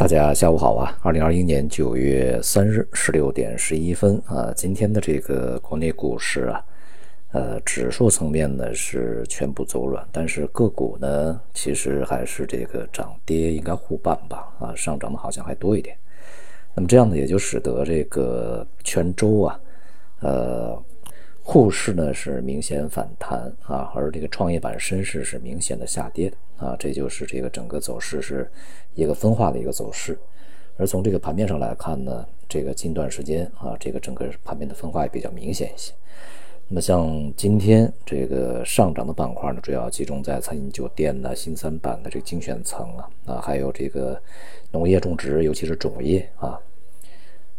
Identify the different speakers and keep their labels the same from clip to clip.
Speaker 1: 大家下午好啊！二零二一年九月三日十六点十一分啊，今天的这个国内股市啊，呃，指数层面呢是全部走软，但是个股呢其实还是这个涨跌应该互半吧啊，上涨的好像还多一点。那么这样呢，也就使得这个全周啊，呃。沪市呢是明显反弹啊，而这个创业板深市是明显的下跌的啊，这就是这个整个走势是一个分化的一个走势。而从这个盘面上来看呢，这个近段时间啊，这个整个盘面的分化也比较明显一些。那么像今天这个上涨的板块呢，主要集中在餐饮酒店呢、新三板的这个精选层啊啊，还有这个农业种植，尤其是种业啊。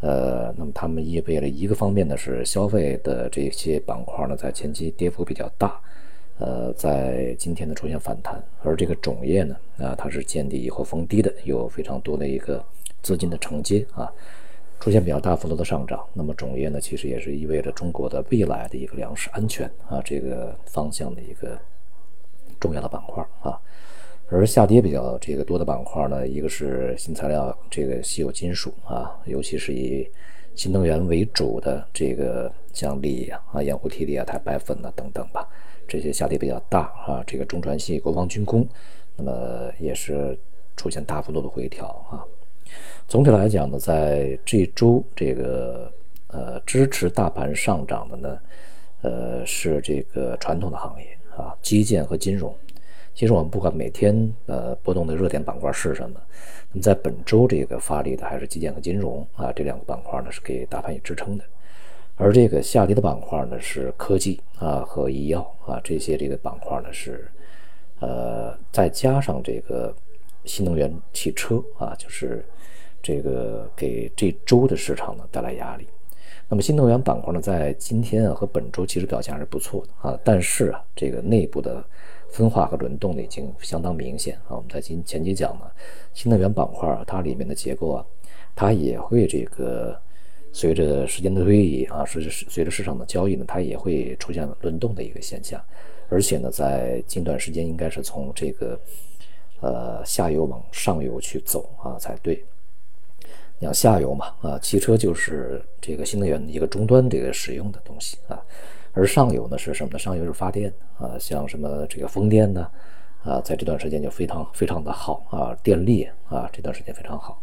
Speaker 1: 呃，那么他们意味着一个方面呢，是消费的这些板块呢，在前期跌幅比较大，呃，在今天呢出现反弹，而这个种业呢，啊，它是见底以后逢低的，有非常多的一个资金的承接啊，出现比较大幅度的上涨。那么种业呢，其实也是意味着中国的未来的一个粮食安全啊这个方向的一个重要的板块啊。而下跌比较这个多的板块呢，一个是新材料，这个稀有金属啊，尤其是以新能源为主的这个像锂啊、盐湖提锂啊、钛白粉啊等等吧，这些下跌比较大啊。这个中船系、国防军工，那么也是出现大幅度的回调啊。总体来讲呢，在这周这个呃支持大盘上涨的呢，呃是这个传统的行业啊，基建和金融。其实我们不管每天呃波动的热点板块是什么，那么在本周这个发力的还是基建和金融啊这两个板块呢是给大盘以支撑的，而这个下跌的板块呢是科技啊和医药啊这些这个板块呢是呃再加上这个新能源汽车啊就是这个给这周的市场呢带来压力。那么新能源板块呢在今天啊和本周其实表现还是不错的啊，但是啊这个内部的。分化和轮动呢已经相当明显啊！我们在今前期讲呢，新能源板块它里面的结构啊，它也会这个随着时间的推移啊，随着随着市场的交易呢，它也会出现轮动的一个现象。而且呢，在近段时间应该是从这个呃下游往上游去走啊才对。你要下游嘛啊，汽车就是这个新能源的一个终端这个使用的东西啊。而上游呢是什么呢？上游是发电啊，像什么这个风电呢，啊，在这段时间就非常非常的好啊，电力啊，这段时间非常好。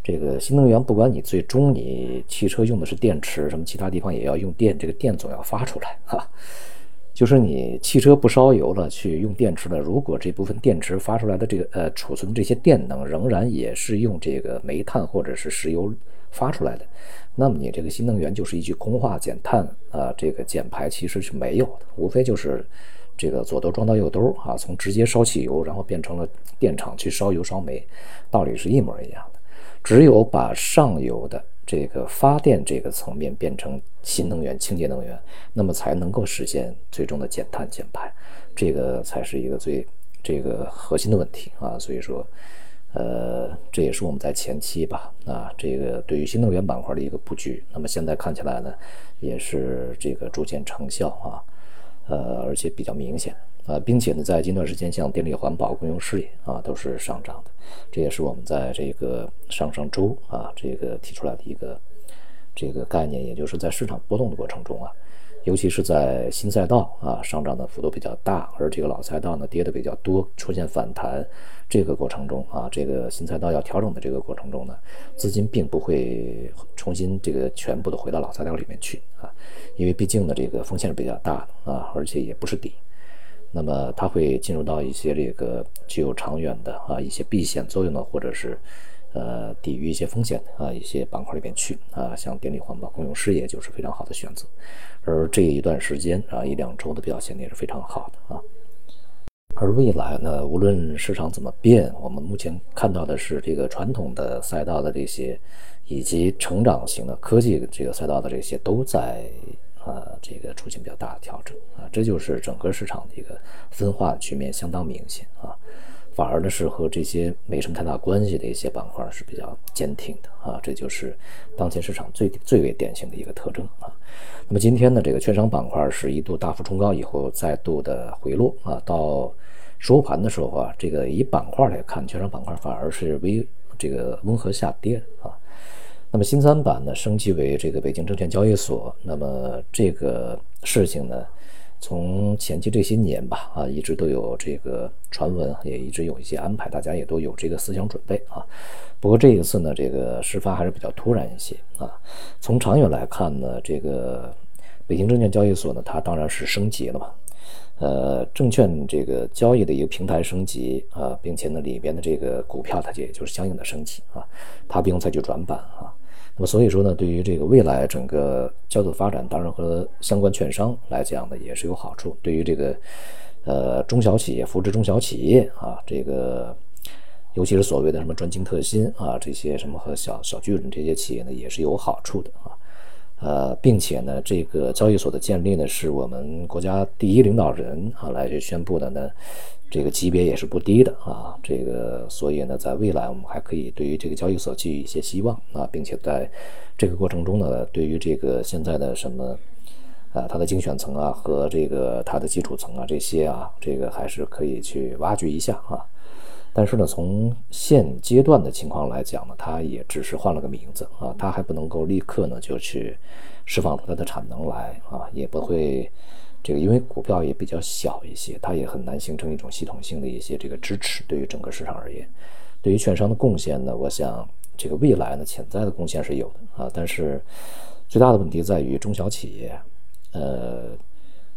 Speaker 1: 这个新能源，不管你最终你汽车用的是电池，什么其他地方也要用电，这个电总要发出来哈。就是你汽车不烧油了，去用电池了，如果这部分电池发出来的这个呃储存这些电能仍然也是用这个煤炭或者是石油发出来的。那么你这个新能源就是一句空话，减碳啊，这个减排其实是没有的，无非就是这个左兜装到右兜啊，从直接烧汽油，然后变成了电厂去烧油烧煤，道理是一模一样的。只有把上游的这个发电这个层面变成新能源、清洁能源，那么才能够实现最终的减碳减排，这个才是一个最这个核心的问题啊。所以说。呃，这也是我们在前期吧，啊，这个对于新能源板块的一个布局。那么现在看起来呢，也是这个逐渐成效啊，呃，而且比较明显啊，并且呢，在近段时间，像电力环保、公用事业啊，都是上涨的。这也是我们在这个上上周啊，这个提出来的一个这个概念，也就是在市场波动的过程中啊。尤其是在新赛道啊上涨的幅度比较大，而这个老赛道呢跌的比较多，出现反弹，这个过程中啊，这个新赛道要调整的这个过程中呢，资金并不会重新这个全部的回到老赛道里面去啊，因为毕竟呢这个风险是比较大的啊，而且也不是底，那么它会进入到一些这个具有长远的啊一些避险作用的或者是。呃，抵御一些风险啊，一些板块里边去啊，像电力环保、公用事业就是非常好的选择。而这一段时间啊，一两周的表现也是非常好的啊。而未来呢，无论市场怎么变，我们目前看到的是这个传统的赛道的这些，以及成长型的科技这个赛道的这些，都在啊这个出现比较大的调整啊，这就是整个市场的一个分化局面相当明显啊。反而呢，是和这些没什么太大关系的一些板块是比较坚挺的啊，这就是当前市场最最为典型的一个特征啊。那么今天呢，这个券商板块是一度大幅冲高以后再度的回落啊，到收盘的时候啊，这个以板块来看，券商板块反而是微这个温和下跌啊。那么新三板呢升级为这个北京证券交易所，那么这个事情呢，从前期这些年吧啊，一直都有这个传闻，也一直有一些安排，大家也都有这个思想准备啊。不过这一次呢，这个事发还是比较突然一些啊。从长远来看呢，这个北京证券交易所呢，它当然是升级了嘛。呃，证券这个交易的一个平台升级啊，并且呢，里边的这个股票它也就是相应的升级啊，它不用再去转板啊。那么所以说呢，对于这个未来整个交易发展，当然和相关券商来讲呢，也是有好处。对于这个呃中小企业扶持中小企业啊，这个尤其是所谓的什么专精特新啊，这些什么和小小巨人这些企业呢，也是有好处的啊。呃，并且呢，这个交易所的建立呢，是我们国家第一领导人啊来宣布的呢，这个级别也是不低的啊。这个所以呢，在未来我们还可以对于这个交易所寄予一些希望啊，并且在这个过程中呢，对于这个现在的什么啊，它的精选层啊和这个它的基础层啊这些啊，这个还是可以去挖掘一下啊。但是呢，从现阶段的情况来讲呢，它也只是换了个名字啊，它还不能够立刻呢就去释放出它的产能来啊，也不会这个，因为股票也比较小一些，它也很难形成一种系统性的一些这个支持。对于整个市场而言，对于券商的贡献呢，我想这个未来呢潜在的贡献是有的啊，但是最大的问题在于中小企业，呃，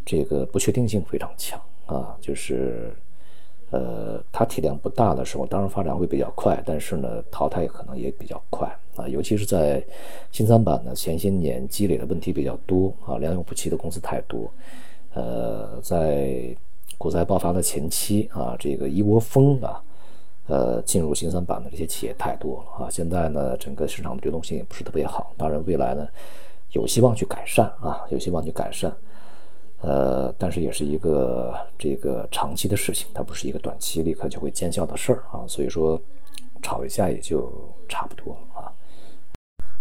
Speaker 1: 这个不确定性非常强啊，就是。呃，它体量不大的时候，当然发展会比较快，但是呢，淘汰可能也比较快啊。尤其是在新三板呢，前些年积累的问题比较多啊，良莠不齐的公司太多。呃，在股灾爆发的前期啊，这个一窝蜂啊，呃，进入新三板的这些企业太多了啊。现在呢，整个市场的流动性也不是特别好，当然未来呢，有希望去改善啊，有希望去改善。呃，但是也是一个这个长期的事情，它不是一个短期立刻就会见效的事儿啊。所以说，炒一下也就差不多了啊。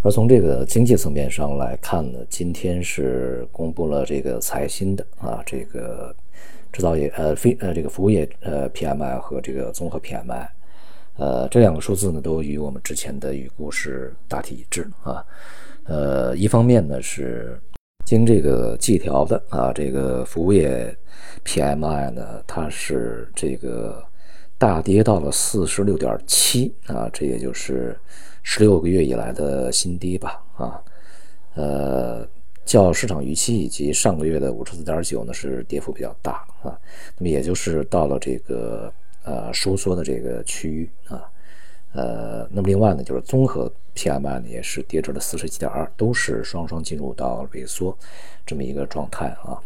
Speaker 1: 而从这个经济层面上来看呢，今天是公布了这个财新的啊，这个制造业呃非呃这个服务业呃 PMI 和这个综合 PMI，呃这两个数字呢都与我们之前的预估是大体一致啊。呃，一方面呢是。经这个季调的啊，这个服务业 PMI 呢，它是这个大跌到了四十六点七啊，这也就是十六个月以来的新低吧啊，呃，较市场预期以及上个月的五十四点九呢是跌幅比较大啊，那么也就是到了这个呃收缩的这个区域啊。呃，那么另外呢，就是综合 PMI 呢也是跌至了四十七点二，都是双双进入到萎缩这么一个状态啊。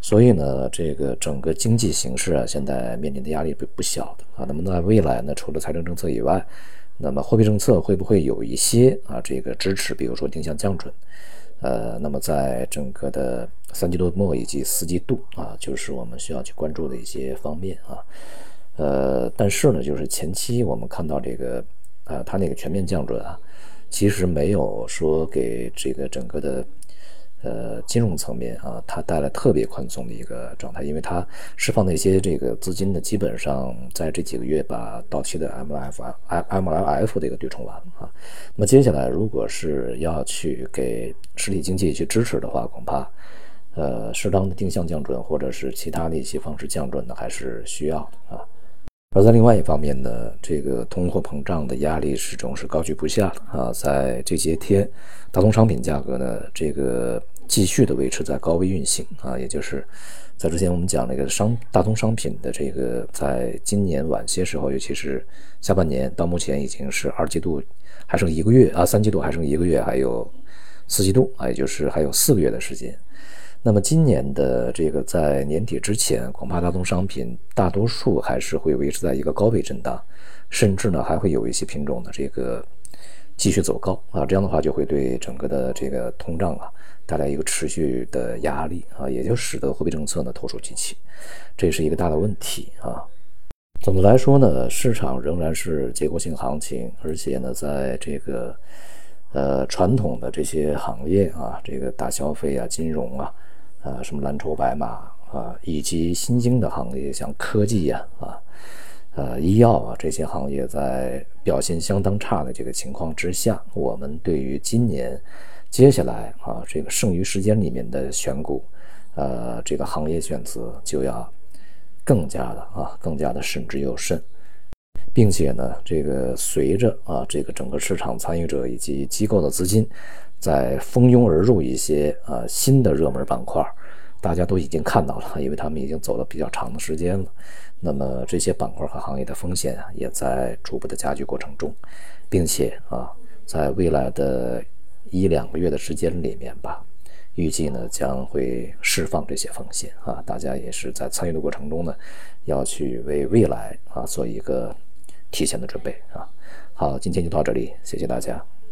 Speaker 1: 所以呢，这个整个经济形势啊，现在面临的压力不不小的啊。那么在未来呢，除了财政政策以外，那么货币政策会不会有一些啊这个支持？比如说定向降准，呃，那么在整个的三季度末以及四季度啊，就是我们需要去关注的一些方面啊。呃，但是呢，就是前期我们看到这个，呃，它那个全面降准啊，其实没有说给这个整个的，呃，金融层面啊，它带来特别宽松的一个状态，因为它释放的一些这个资金呢，基本上在这几个月把到期的 MLF、MLF 的一个对冲完了啊。那么接下来，如果是要去给实体经济去支持的话，恐怕，呃，适当的定向降准或者是其他的一些方式降准呢，还是需要的啊。而在另外一方面呢，这个通货膨胀的压力始终是高居不下的啊。在这些天，大宗商品价格呢，这个继续的维持在高位运行啊。也就是在之前我们讲那个商大宗商品的这个，在今年晚些时候，尤其是下半年到目前已经是二季度还剩一个月啊，三季度还剩一个月，还有四季度啊，也就是还有四个月的时间。那么今年的这个在年底之前，恐怕大宗商品大多数还是会维持在一个高位震荡，甚至呢还会有一些品种的这个继续走高啊，这样的话就会对整个的这个通胀啊带来一个持续的压力啊，也就使得货币政策呢投鼠忌器，这是一个大的问题啊。总的来说呢，市场仍然是结构性行情，而且呢在这个呃传统的这些行业啊，这个大消费啊、金融啊。啊，什么蓝筹白马啊，以及新兴的行业，像科技呀啊，呃医药啊这些行业在表现相当差的这个情况之下，我们对于今年接下来啊这个剩余时间里面的选股，呃这个行业选择就要更加的啊更加的慎之又慎。并且呢，这个随着啊，这个整个市场参与者以及机构的资金在蜂拥而入一些啊新的热门板块，大家都已经看到了，因为他们已经走了比较长的时间了。那么这些板块和行业的风险啊，也在逐步的加剧过程中，并且啊，在未来的一两个月的时间里面吧，预计呢将会释放这些风险啊，大家也是在参与的过程中呢，要去为未来啊做一个。提前的准备啊，好，今天就到这里，谢谢大家。